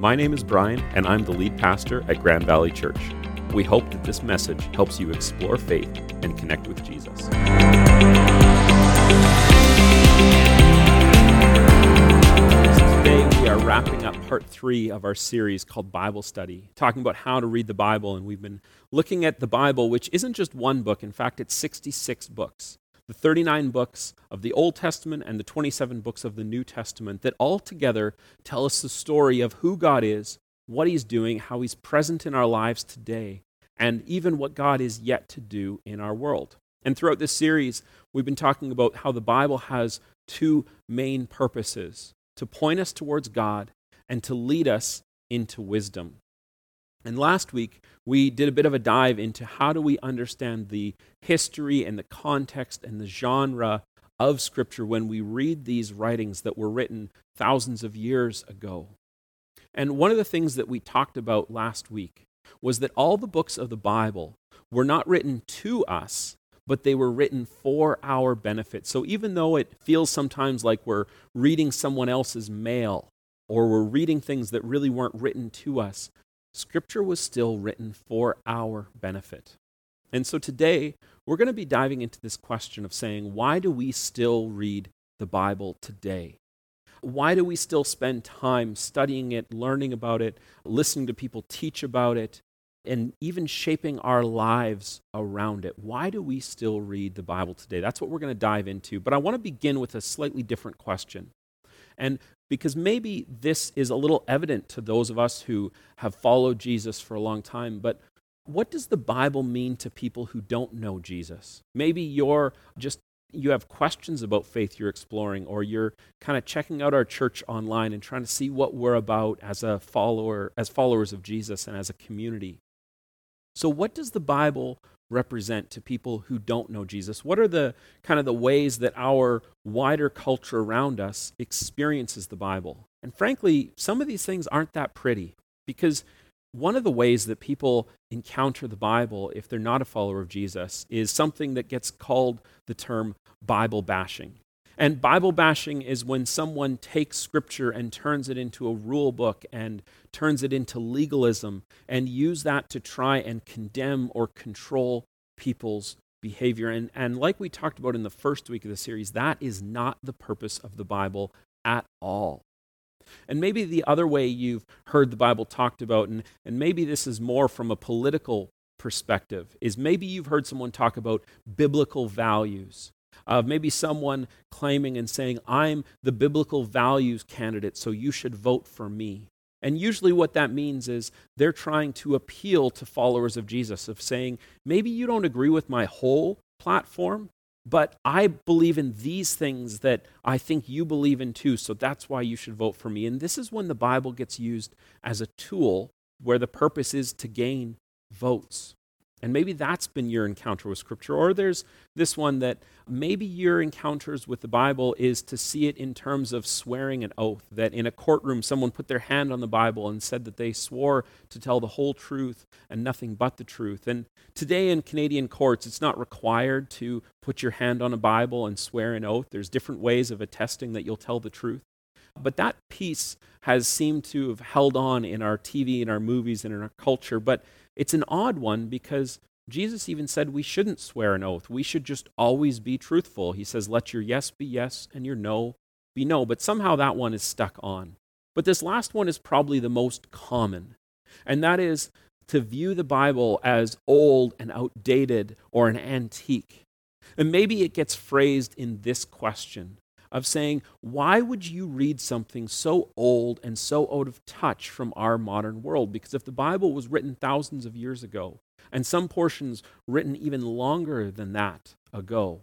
My name is Brian, and I'm the lead pastor at Grand Valley Church. We hope that this message helps you explore faith and connect with Jesus. Today, we are wrapping up part three of our series called Bible Study, talking about how to read the Bible. And we've been looking at the Bible, which isn't just one book, in fact, it's 66 books the 39 books of the Old Testament and the 27 books of the New Testament that all together tell us the story of who God is, what He's doing, how He's present in our lives today, and even what God is yet to do in our world. And throughout this series, we've been talking about how the Bible has two main purposes to point us towards God and to lead us into wisdom. And last week, we did a bit of a dive into how do we understand the history and the context and the genre of Scripture when we read these writings that were written thousands of years ago. And one of the things that we talked about last week was that all the books of the Bible were not written to us, but they were written for our benefit. So even though it feels sometimes like we're reading someone else's mail or we're reading things that really weren't written to us, Scripture was still written for our benefit. And so today, we're going to be diving into this question of saying, why do we still read the Bible today? Why do we still spend time studying it, learning about it, listening to people teach about it, and even shaping our lives around it? Why do we still read the Bible today? That's what we're going to dive into. But I want to begin with a slightly different question. And because maybe this is a little evident to those of us who have followed Jesus for a long time, but what does the Bible mean to people who don't know Jesus? Maybe you're just you have questions about faith you're exploring or you're kind of checking out our church online and trying to see what we're about as a follower as followers of Jesus and as a community. So what does the Bible represent to people who don't know Jesus? What are the kind of the ways that our wider culture around us experiences the Bible? And frankly, some of these things aren't that pretty because one of the ways that people encounter the Bible if they're not a follower of Jesus is something that gets called the term Bible bashing. And Bible bashing is when someone takes scripture and turns it into a rule book and turns it into legalism and use that to try and condemn or control people's behavior. And, and like we talked about in the first week of the series, that is not the purpose of the Bible at all. And maybe the other way you've heard the Bible talked about, and, and maybe this is more from a political perspective, is maybe you've heard someone talk about biblical values of maybe someone claiming and saying, I'm the biblical values candidate, so you should vote for me. And usually, what that means is they're trying to appeal to followers of Jesus, of saying, maybe you don't agree with my whole platform, but I believe in these things that I think you believe in too, so that's why you should vote for me. And this is when the Bible gets used as a tool where the purpose is to gain votes. And maybe that's been your encounter with Scripture. Or there's this one that maybe your encounters with the Bible is to see it in terms of swearing an oath. That in a courtroom, someone put their hand on the Bible and said that they swore to tell the whole truth and nothing but the truth. And today in Canadian courts, it's not required to put your hand on a Bible and swear an oath. There's different ways of attesting that you'll tell the truth. But that piece has seemed to have held on in our TV, in our movies, and in our culture. But it's an odd one because Jesus even said we shouldn't swear an oath. We should just always be truthful. He says, let your yes be yes and your no be no. But somehow that one is stuck on. But this last one is probably the most common, and that is to view the Bible as old and outdated or an antique. And maybe it gets phrased in this question of saying, why would you read something so old and so out of touch from our modern world? Because if the Bible was written thousands of years ago, and some portions written even longer than that ago,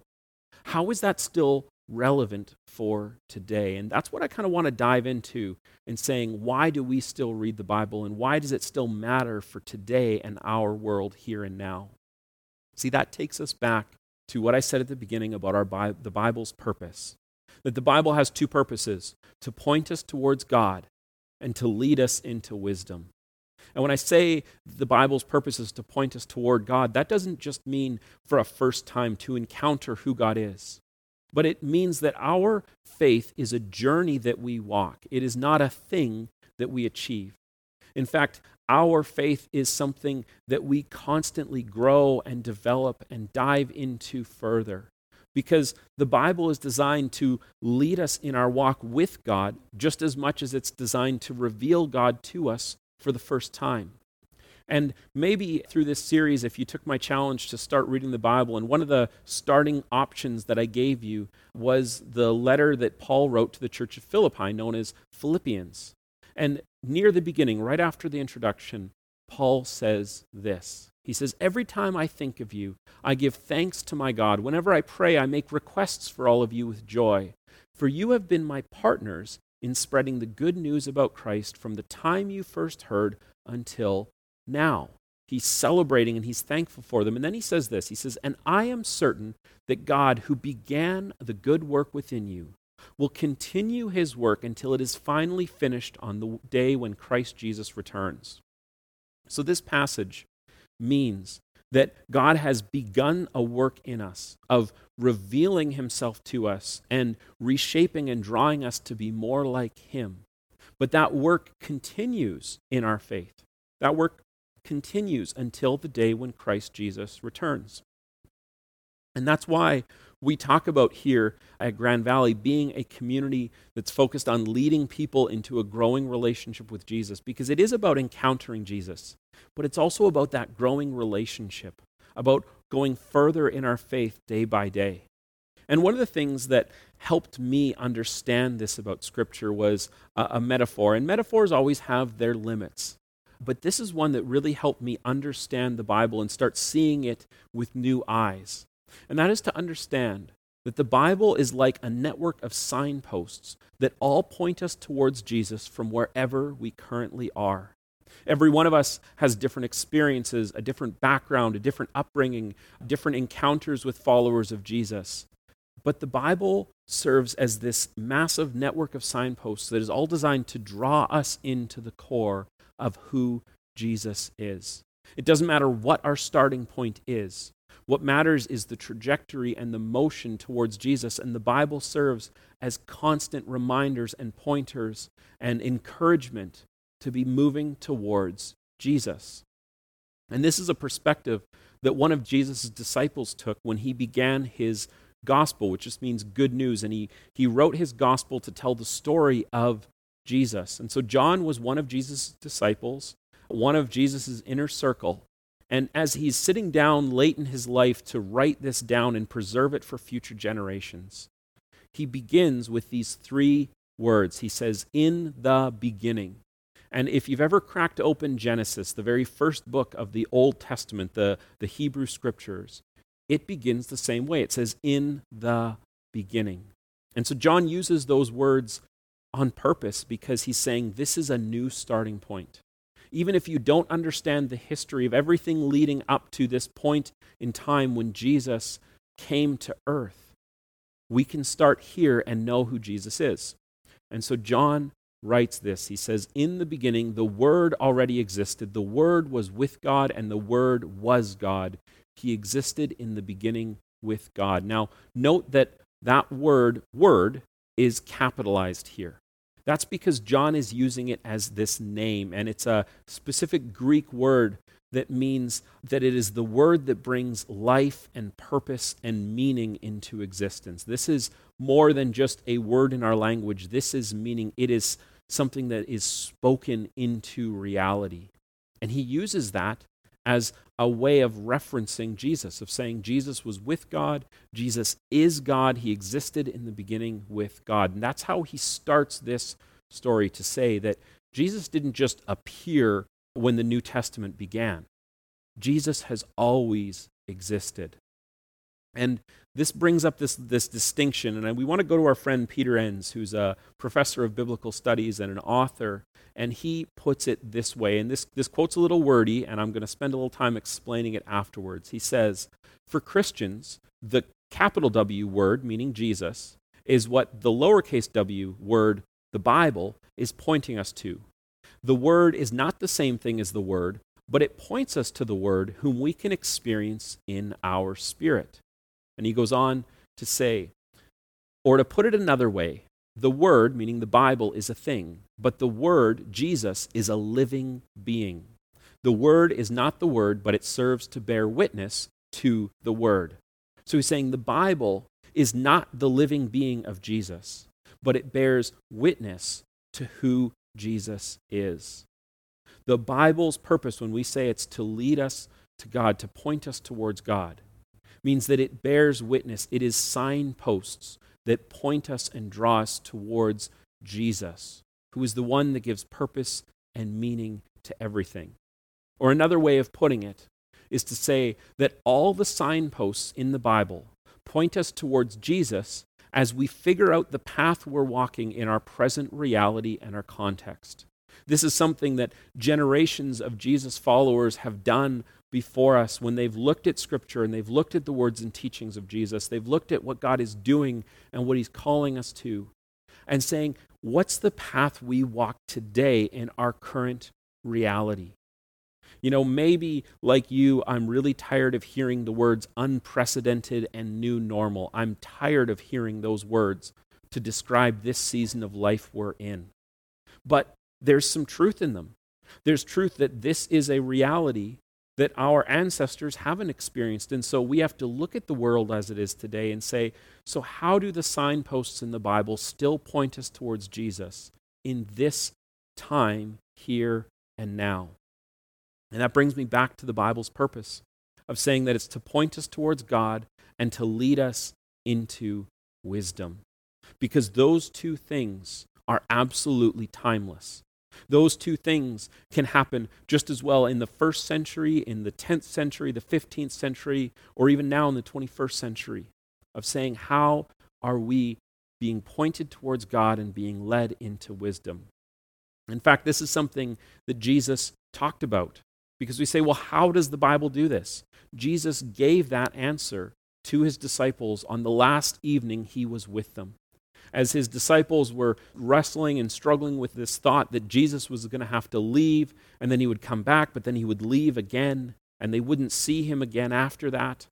how is that still relevant for today? And that's what I kind of want to dive into in saying, why do we still read the Bible and why does it still matter for today and our world here and now? See, that takes us back to what I said at the beginning about our Bi- the Bible's purpose that the Bible has two purposes to point us towards God and to lead us into wisdom. And when I say the Bible's purpose is to point us toward God, that doesn't just mean for a first time to encounter who God is, but it means that our faith is a journey that we walk. It is not a thing that we achieve. In fact, our faith is something that we constantly grow and develop and dive into further. Because the Bible is designed to lead us in our walk with God just as much as it's designed to reveal God to us for the first time. And maybe through this series, if you took my challenge to start reading the Bible, and one of the starting options that I gave you was the letter that Paul wrote to the church of Philippi, known as Philippians. And near the beginning, right after the introduction, Paul says this. He says, Every time I think of you, I give thanks to my God. Whenever I pray, I make requests for all of you with joy. For you have been my partners in spreading the good news about Christ from the time you first heard until now. He's celebrating and he's thankful for them. And then he says this He says, And I am certain that God, who began the good work within you, will continue his work until it is finally finished on the day when Christ Jesus returns. So, this passage means that God has begun a work in us of revealing himself to us and reshaping and drawing us to be more like him. But that work continues in our faith. That work continues until the day when Christ Jesus returns. And that's why we talk about here at Grand Valley being a community that's focused on leading people into a growing relationship with Jesus, because it is about encountering Jesus, but it's also about that growing relationship, about going further in our faith day by day. And one of the things that helped me understand this about Scripture was a, a metaphor. And metaphors always have their limits. But this is one that really helped me understand the Bible and start seeing it with new eyes. And that is to understand that the Bible is like a network of signposts that all point us towards Jesus from wherever we currently are. Every one of us has different experiences, a different background, a different upbringing, different encounters with followers of Jesus. But the Bible serves as this massive network of signposts that is all designed to draw us into the core of who Jesus is. It doesn't matter what our starting point is. What matters is the trajectory and the motion towards Jesus. And the Bible serves as constant reminders and pointers and encouragement to be moving towards Jesus. And this is a perspective that one of Jesus' disciples took when he began his gospel, which just means good news. And he, he wrote his gospel to tell the story of Jesus. And so John was one of Jesus' disciples, one of Jesus' inner circle. And as he's sitting down late in his life to write this down and preserve it for future generations, he begins with these three words. He says, In the beginning. And if you've ever cracked open Genesis, the very first book of the Old Testament, the, the Hebrew scriptures, it begins the same way. It says, In the beginning. And so John uses those words on purpose because he's saying this is a new starting point. Even if you don't understand the history of everything leading up to this point in time when Jesus came to earth, we can start here and know who Jesus is. And so John writes this. He says, In the beginning, the Word already existed. The Word was with God, and the Word was God. He existed in the beginning with God. Now, note that that word, word, is capitalized here. That's because John is using it as this name, and it's a specific Greek word that means that it is the word that brings life and purpose and meaning into existence. This is more than just a word in our language. This is meaning it is something that is spoken into reality. And he uses that as a way of referencing Jesus, of saying Jesus was with God, Jesus is God, he existed in the beginning with God. And that's how he starts this story to say that Jesus didn't just appear when the New Testament began, Jesus has always existed. And this brings up this, this distinction, and we want to go to our friend Peter Enns, who's a professor of biblical studies and an author, and he puts it this way. And this, this quote's a little wordy, and I'm going to spend a little time explaining it afterwards. He says, For Christians, the capital W word, meaning Jesus, is what the lowercase w word, the Bible, is pointing us to. The word is not the same thing as the word, but it points us to the word whom we can experience in our spirit. And he goes on to say, or to put it another way, the Word, meaning the Bible, is a thing, but the Word, Jesus, is a living being. The Word is not the Word, but it serves to bear witness to the Word. So he's saying the Bible is not the living being of Jesus, but it bears witness to who Jesus is. The Bible's purpose, when we say it's to lead us to God, to point us towards God, means that it bears witness. It is signposts that point us and draw us towards Jesus, who is the one that gives purpose and meaning to everything. Or another way of putting it is to say that all the signposts in the Bible point us towards Jesus as we figure out the path we're walking in our present reality and our context. This is something that generations of Jesus followers have done before us when they've looked at Scripture and they've looked at the words and teachings of Jesus. They've looked at what God is doing and what He's calling us to, and saying, What's the path we walk today in our current reality? You know, maybe like you, I'm really tired of hearing the words unprecedented and new normal. I'm tired of hearing those words to describe this season of life we're in. But there's some truth in them. There's truth that this is a reality that our ancestors haven't experienced. And so we have to look at the world as it is today and say, so how do the signposts in the Bible still point us towards Jesus in this time, here and now? And that brings me back to the Bible's purpose of saying that it's to point us towards God and to lead us into wisdom. Because those two things are absolutely timeless. Those two things can happen just as well in the first century, in the 10th century, the 15th century, or even now in the 21st century, of saying, how are we being pointed towards God and being led into wisdom? In fact, this is something that Jesus talked about because we say, well, how does the Bible do this? Jesus gave that answer to his disciples on the last evening he was with them. As his disciples were wrestling and struggling with this thought that Jesus was going to have to leave and then he would come back, but then he would leave again and they wouldn't see him again after that,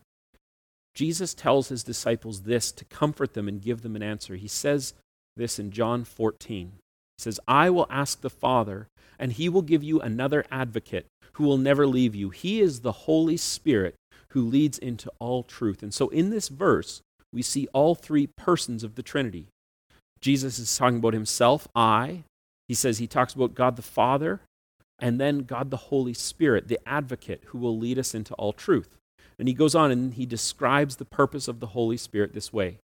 Jesus tells his disciples this to comfort them and give them an answer. He says this in John 14. He says, I will ask the Father, and he will give you another advocate who will never leave you. He is the Holy Spirit who leads into all truth. And so in this verse, we see all three persons of the Trinity. Jesus is talking about himself, I. He says he talks about God the Father, and then God the Holy Spirit, the advocate who will lead us into all truth. And he goes on and he describes the purpose of the Holy Spirit this way.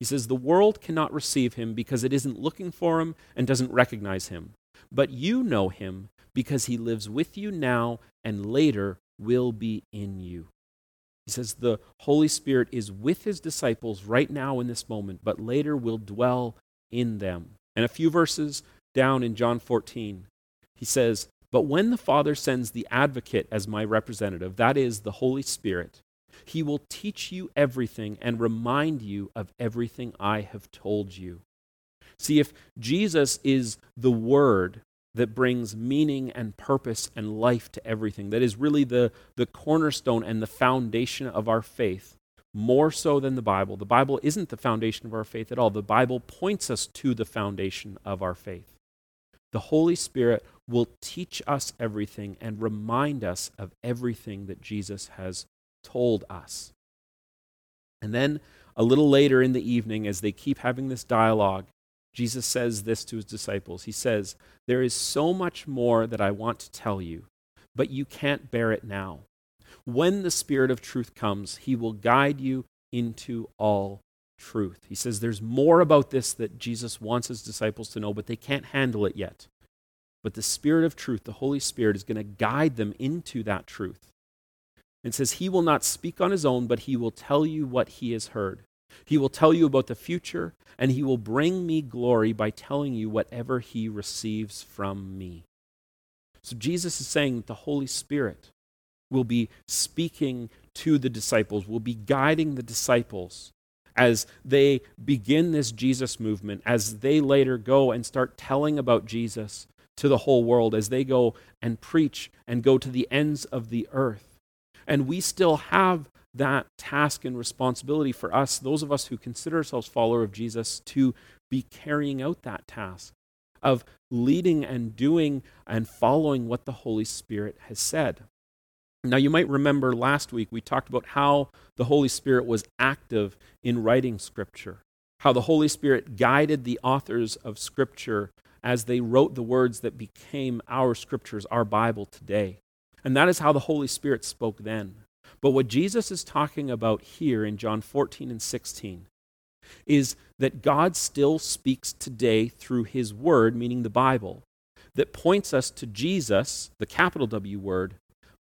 He says, The world cannot receive him because it isn't looking for him and doesn't recognize him. But you know him because he lives with you now and later will be in you. He says the Holy Spirit is with his disciples right now in this moment, but later will dwell in them. And a few verses down in John 14, he says, But when the Father sends the advocate as my representative, that is the Holy Spirit, he will teach you everything and remind you of everything I have told you. See, if Jesus is the Word that brings meaning and purpose and life to everything, that is really the, the cornerstone and the foundation of our faith, more so than the Bible. The Bible isn't the foundation of our faith at all. The Bible points us to the foundation of our faith. The Holy Spirit will teach us everything and remind us of everything that Jesus has told us. And then a little later in the evening, as they keep having this dialogue, Jesus says this to his disciples. He says, There is so much more that I want to tell you, but you can't bear it now. When the Spirit of truth comes, he will guide you into all truth. He says there's more about this that Jesus wants his disciples to know, but they can't handle it yet. But the Spirit of truth, the Holy Spirit, is going to guide them into that truth. And says, He will not speak on his own, but he will tell you what he has heard. He will tell you about the future, and he will bring me glory by telling you whatever he receives from me. So Jesus is saying that the Holy Spirit will be speaking to the disciples, will be guiding the disciples as they begin this Jesus movement, as they later go and start telling about Jesus to the whole world, as they go and preach and go to the ends of the earth. And we still have that task and responsibility for us, those of us who consider ourselves follower of Jesus, to be carrying out that task of leading and doing and following what the Holy Spirit has said. Now, you might remember last week we talked about how the Holy Spirit was active in writing Scripture, how the Holy Spirit guided the authors of Scripture as they wrote the words that became our Scriptures, our Bible today. And that is how the Holy Spirit spoke then. But what Jesus is talking about here in John 14 and 16 is that God still speaks today through His Word, meaning the Bible, that points us to Jesus, the capital W word,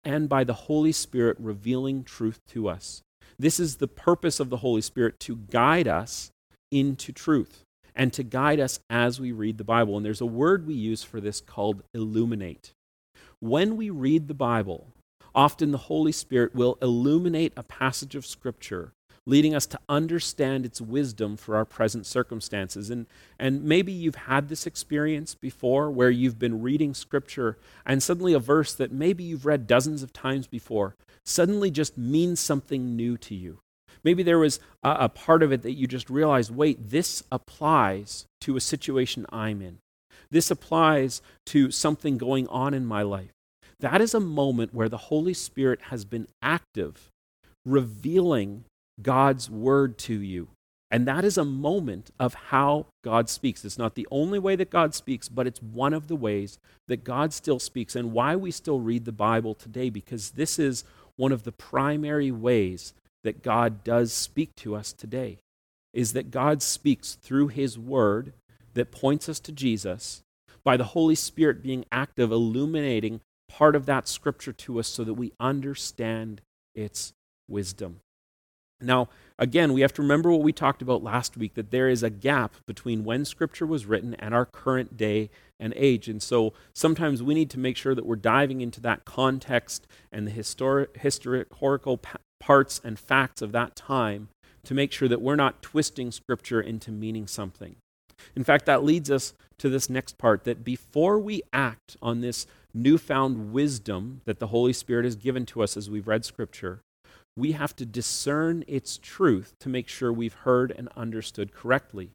and by the Holy Spirit revealing truth to us. This is the purpose of the Holy Spirit to guide us into truth and to guide us as we read the Bible. And there's a word we use for this called illuminate. When we read the Bible, often the Holy Spirit will illuminate a passage of Scripture leading us to understand its wisdom for our present circumstances. And, and maybe you've had this experience before where you've been reading scripture and suddenly a verse that maybe you've read dozens of times before suddenly just means something new to you. Maybe there was a, a part of it that you just realized wait, this applies to a situation I'm in. This applies to something going on in my life. That is a moment where the Holy Spirit has been active, revealing God's word to you. And that is a moment of how God speaks. It's not the only way that God speaks, but it's one of the ways that God still speaks and why we still read the Bible today, because this is one of the primary ways that God does speak to us today, is that God speaks through His Word that points us to Jesus, by the Holy Spirit being active, illuminating part of that Scripture to us so that we understand its wisdom. Now, again, we have to remember what we talked about last week that there is a gap between when Scripture was written and our current day and age. And so sometimes we need to make sure that we're diving into that context and the historic, historical parts and facts of that time to make sure that we're not twisting Scripture into meaning something. In fact, that leads us to this next part that before we act on this newfound wisdom that the Holy Spirit has given to us as we've read Scripture, we have to discern its truth to make sure we've heard and understood correctly.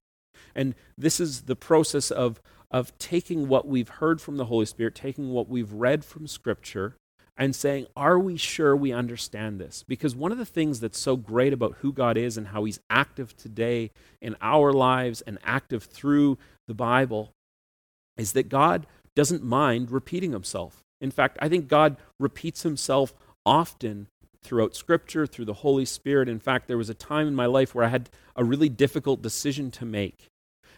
And this is the process of, of taking what we've heard from the Holy Spirit, taking what we've read from Scripture, and saying, Are we sure we understand this? Because one of the things that's so great about who God is and how He's active today in our lives and active through the Bible is that God doesn't mind repeating Himself. In fact, I think God repeats Himself often throughout Scripture, through the Holy Spirit. In fact, there was a time in my life where I had a really difficult decision to make.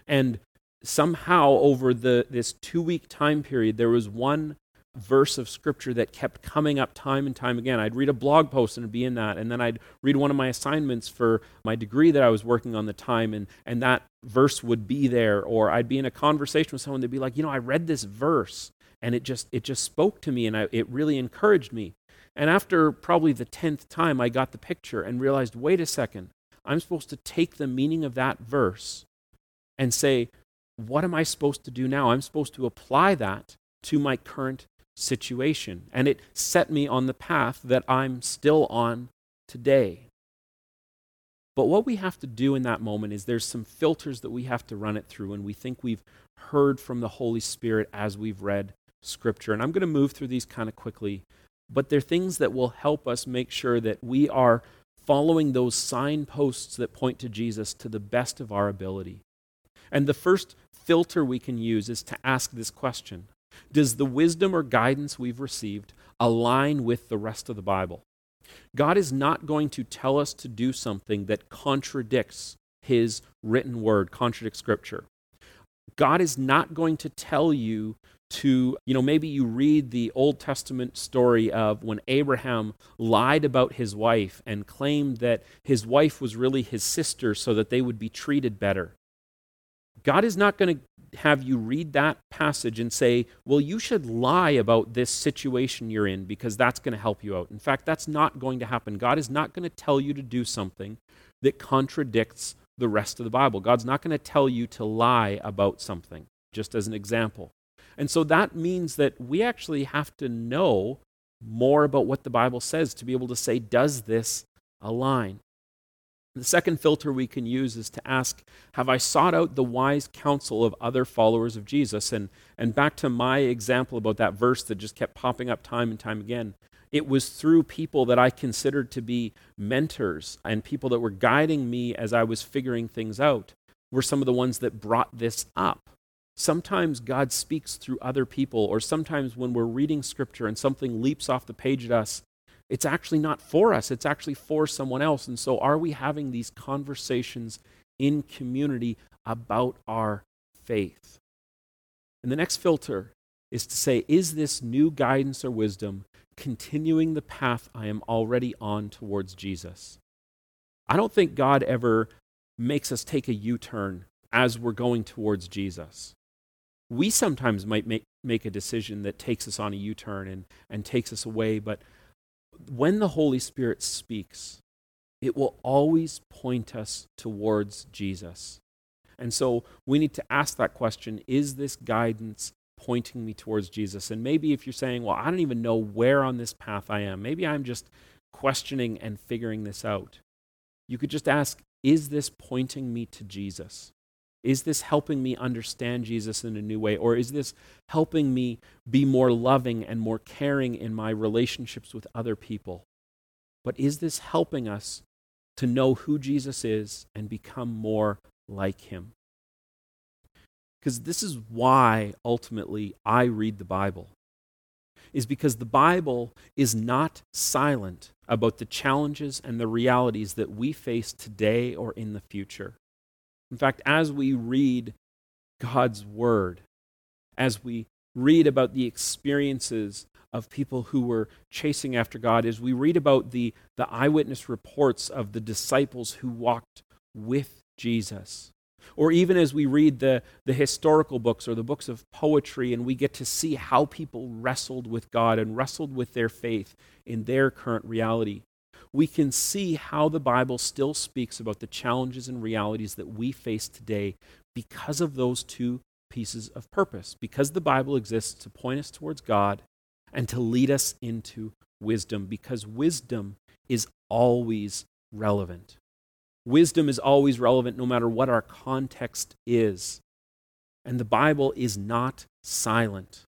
And somehow, over the, this two week time period, there was one verse of Scripture that kept coming up time and time again. I'd read a blog post and it'd be in that. And then I'd read one of my assignments for my degree that I was working on the time, and, and that verse would be there. Or I'd be in a conversation with someone, they'd be like, you know, I read this verse and it just it just spoke to me and I, it really encouraged me and after probably the 10th time, I got the picture and realized wait a second, I'm supposed to take the meaning of that verse and say, what am I supposed to do now? I'm supposed to apply that to my current situation. And it set me on the path that I'm still on today. But what we have to do in that moment is there's some filters that we have to run it through, and we think we've heard from the Holy Spirit as we've read Scripture. And I'm going to move through these kind of quickly but they're things that will help us make sure that we are following those signposts that point to Jesus to the best of our ability. And the first filter we can use is to ask this question Does the wisdom or guidance we've received align with the rest of the Bible? God is not going to tell us to do something that contradicts His written word, contradicts Scripture. God is not going to tell you to, you know, maybe you read the Old Testament story of when Abraham lied about his wife and claimed that his wife was really his sister so that they would be treated better. God is not going to have you read that passage and say, well, you should lie about this situation you're in because that's going to help you out. In fact, that's not going to happen. God is not going to tell you to do something that contradicts the rest of the Bible. God's not going to tell you to lie about something, just as an example. And so that means that we actually have to know more about what the Bible says to be able to say, does this align? The second filter we can use is to ask Have I sought out the wise counsel of other followers of Jesus? And, and back to my example about that verse that just kept popping up time and time again. It was through people that I considered to be mentors and people that were guiding me as I was figuring things out, were some of the ones that brought this up. Sometimes God speaks through other people, or sometimes when we're reading scripture and something leaps off the page at us, it's actually not for us, it's actually for someone else. And so, are we having these conversations in community about our faith? And the next filter is to say, is this new guidance or wisdom continuing the path I am already on towards Jesus? I don't think God ever makes us take a U turn as we're going towards Jesus. We sometimes might make, make a decision that takes us on a U turn and, and takes us away, but when the Holy Spirit speaks, it will always point us towards Jesus. And so we need to ask that question is this guidance pointing me towards Jesus? And maybe if you're saying, well, I don't even know where on this path I am, maybe I'm just questioning and figuring this out, you could just ask, is this pointing me to Jesus? Is this helping me understand Jesus in a new way? Or is this helping me be more loving and more caring in my relationships with other people? But is this helping us to know who Jesus is and become more like him? Because this is why ultimately I read the Bible. Is because the Bible is not silent about the challenges and the realities that we face today or in the future. In fact, as we read God's Word, as we read about the experiences of people who were chasing after God, as we read about the, the eyewitness reports of the disciples who walked with Jesus, or even as we read the, the historical books or the books of poetry and we get to see how people wrestled with God and wrestled with their faith in their current reality, we can see how the Bible still speaks about the challenges and realities that we face today because of those two pieces of purpose. Because the Bible exists to point us towards God and to lead us into wisdom, because wisdom is always relevant. Wisdom is always relevant no matter what our context is. And the Bible is not silent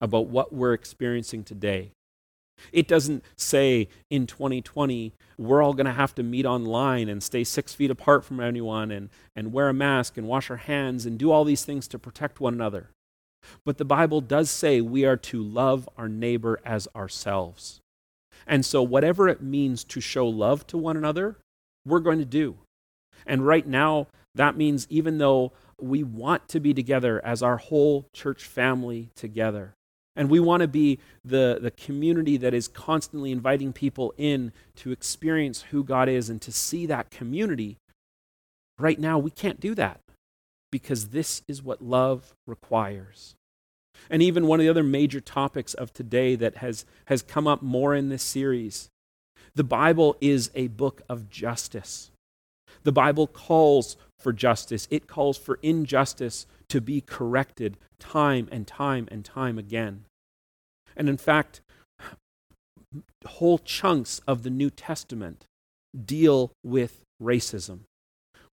about what we're experiencing today. It doesn't say in 2020, we're all going to have to meet online and stay six feet apart from anyone and, and wear a mask and wash our hands and do all these things to protect one another. But the Bible does say we are to love our neighbor as ourselves. And so, whatever it means to show love to one another, we're going to do. And right now, that means even though we want to be together as our whole church family together, and we want to be the, the community that is constantly inviting people in to experience who God is and to see that community. Right now, we can't do that because this is what love requires. And even one of the other major topics of today that has, has come up more in this series the Bible is a book of justice. The Bible calls for justice, it calls for injustice to be corrected time and time and time again. And in fact, whole chunks of the New Testament deal with racism.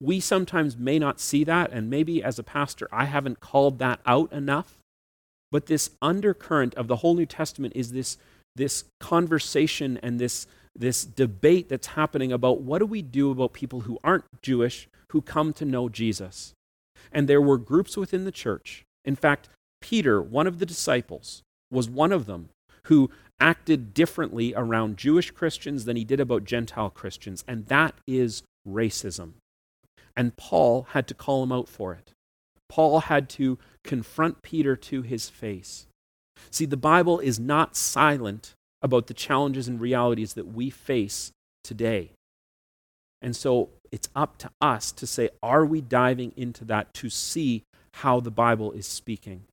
We sometimes may not see that, and maybe as a pastor, I haven't called that out enough. But this undercurrent of the whole New Testament is this, this conversation and this, this debate that's happening about what do we do about people who aren't Jewish who come to know Jesus. And there were groups within the church in fact, Peter, one of the disciples, was one of them who acted differently around Jewish Christians than he did about Gentile Christians, and that is racism. And Paul had to call him out for it. Paul had to confront Peter to his face. See, the Bible is not silent about the challenges and realities that we face today. And so it's up to us to say, are we diving into that to see how the Bible is speaking.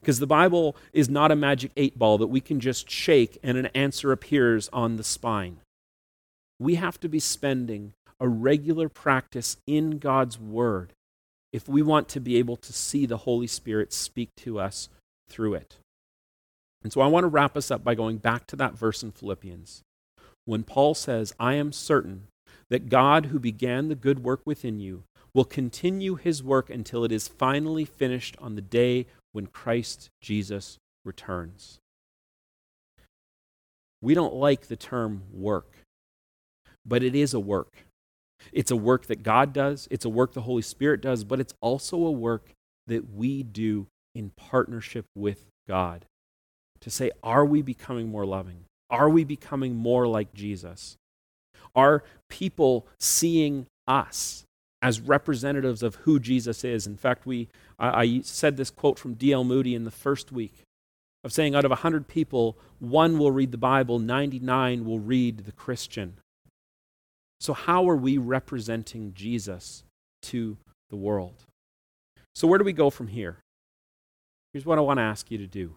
Because the Bible is not a magic eight ball that we can just shake and an answer appears on the spine. We have to be spending a regular practice in God's Word if we want to be able to see the Holy Spirit speak to us through it. And so I want to wrap us up by going back to that verse in Philippians when Paul says, I am certain that God, who began the good work within you, will continue his work until it is finally finished on the day when Christ Jesus returns. We don't like the term work, but it is a work. It's a work that God does, it's a work the Holy Spirit does, but it's also a work that we do in partnership with God. To say, are we becoming more loving? Are we becoming more like Jesus? Are people seeing us as representatives of who Jesus is? In fact, we, I, I said this quote from D.L. Moody in the first week of saying, out of 100 people, one will read the Bible, 99 will read the Christian. So, how are we representing Jesus to the world? So, where do we go from here? Here's what I want to ask you to do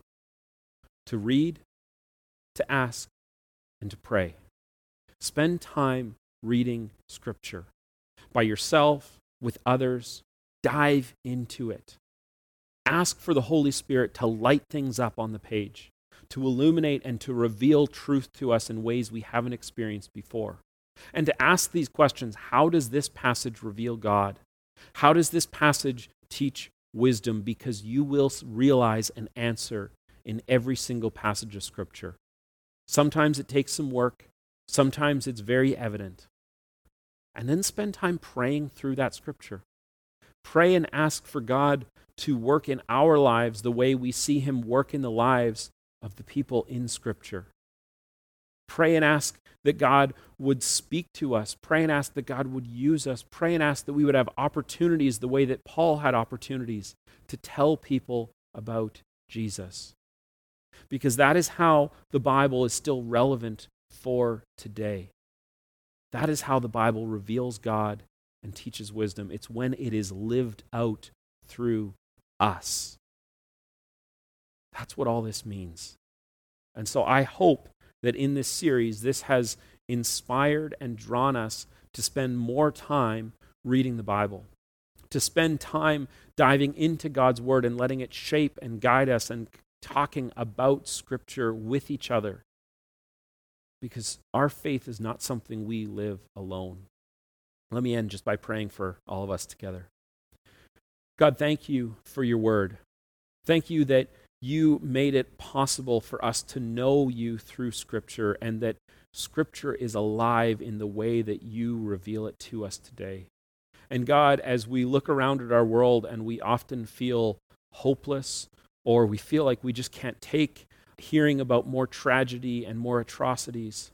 to read, to ask, and to pray. Spend time reading Scripture by yourself, with others. Dive into it. Ask for the Holy Spirit to light things up on the page, to illuminate and to reveal truth to us in ways we haven't experienced before. And to ask these questions how does this passage reveal God? How does this passage teach wisdom? Because you will realize an answer in every single passage of Scripture. Sometimes it takes some work, sometimes it's very evident. And then spend time praying through that Scripture. Pray and ask for God to work in our lives the way we see Him work in the lives of the people in Scripture. Pray and ask that God would speak to us. Pray and ask that God would use us. Pray and ask that we would have opportunities the way that Paul had opportunities to tell people about Jesus because that is how the Bible is still relevant for today. That is how the Bible reveals God and teaches wisdom. It's when it is lived out through us. That's what all this means. And so I hope that in this series, this has inspired and drawn us to spend more time reading the Bible, to spend time diving into God's Word and letting it shape and guide us and talking about Scripture with each other. Because our faith is not something we live alone. Let me end just by praying for all of us together. God, thank you for your word. Thank you that you made it possible for us to know you through Scripture and that Scripture is alive in the way that you reveal it to us today. And God, as we look around at our world and we often feel hopeless or we feel like we just can't take hearing about more tragedy and more atrocities.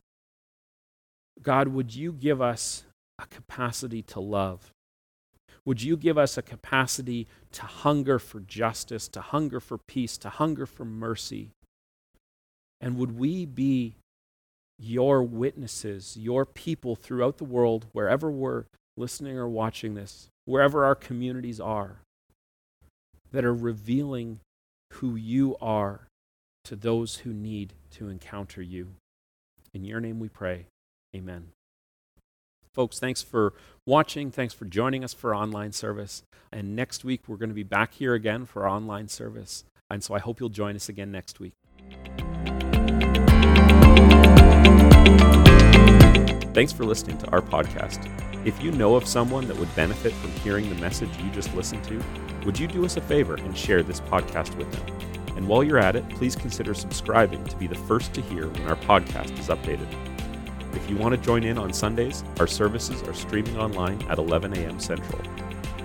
God, would you give us a capacity to love? Would you give us a capacity to hunger for justice, to hunger for peace, to hunger for mercy? And would we be your witnesses, your people throughout the world, wherever we're listening or watching this, wherever our communities are, that are revealing who you are to those who need to encounter you. In your name we pray. Amen. Folks, thanks for watching. Thanks for joining us for online service. And next week, we're going to be back here again for online service. And so I hope you'll join us again next week. Thanks for listening to our podcast. If you know of someone that would benefit from hearing the message you just listened to, would you do us a favor and share this podcast with them? And while you're at it, please consider subscribing to be the first to hear when our podcast is updated. If you want to join in on Sundays, our services are streaming online at 11 a.m. Central.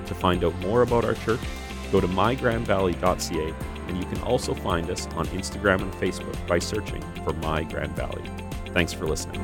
To find out more about our church, go to mygrandvalley.ca and you can also find us on Instagram and Facebook by searching for My Grand Valley. Thanks for listening.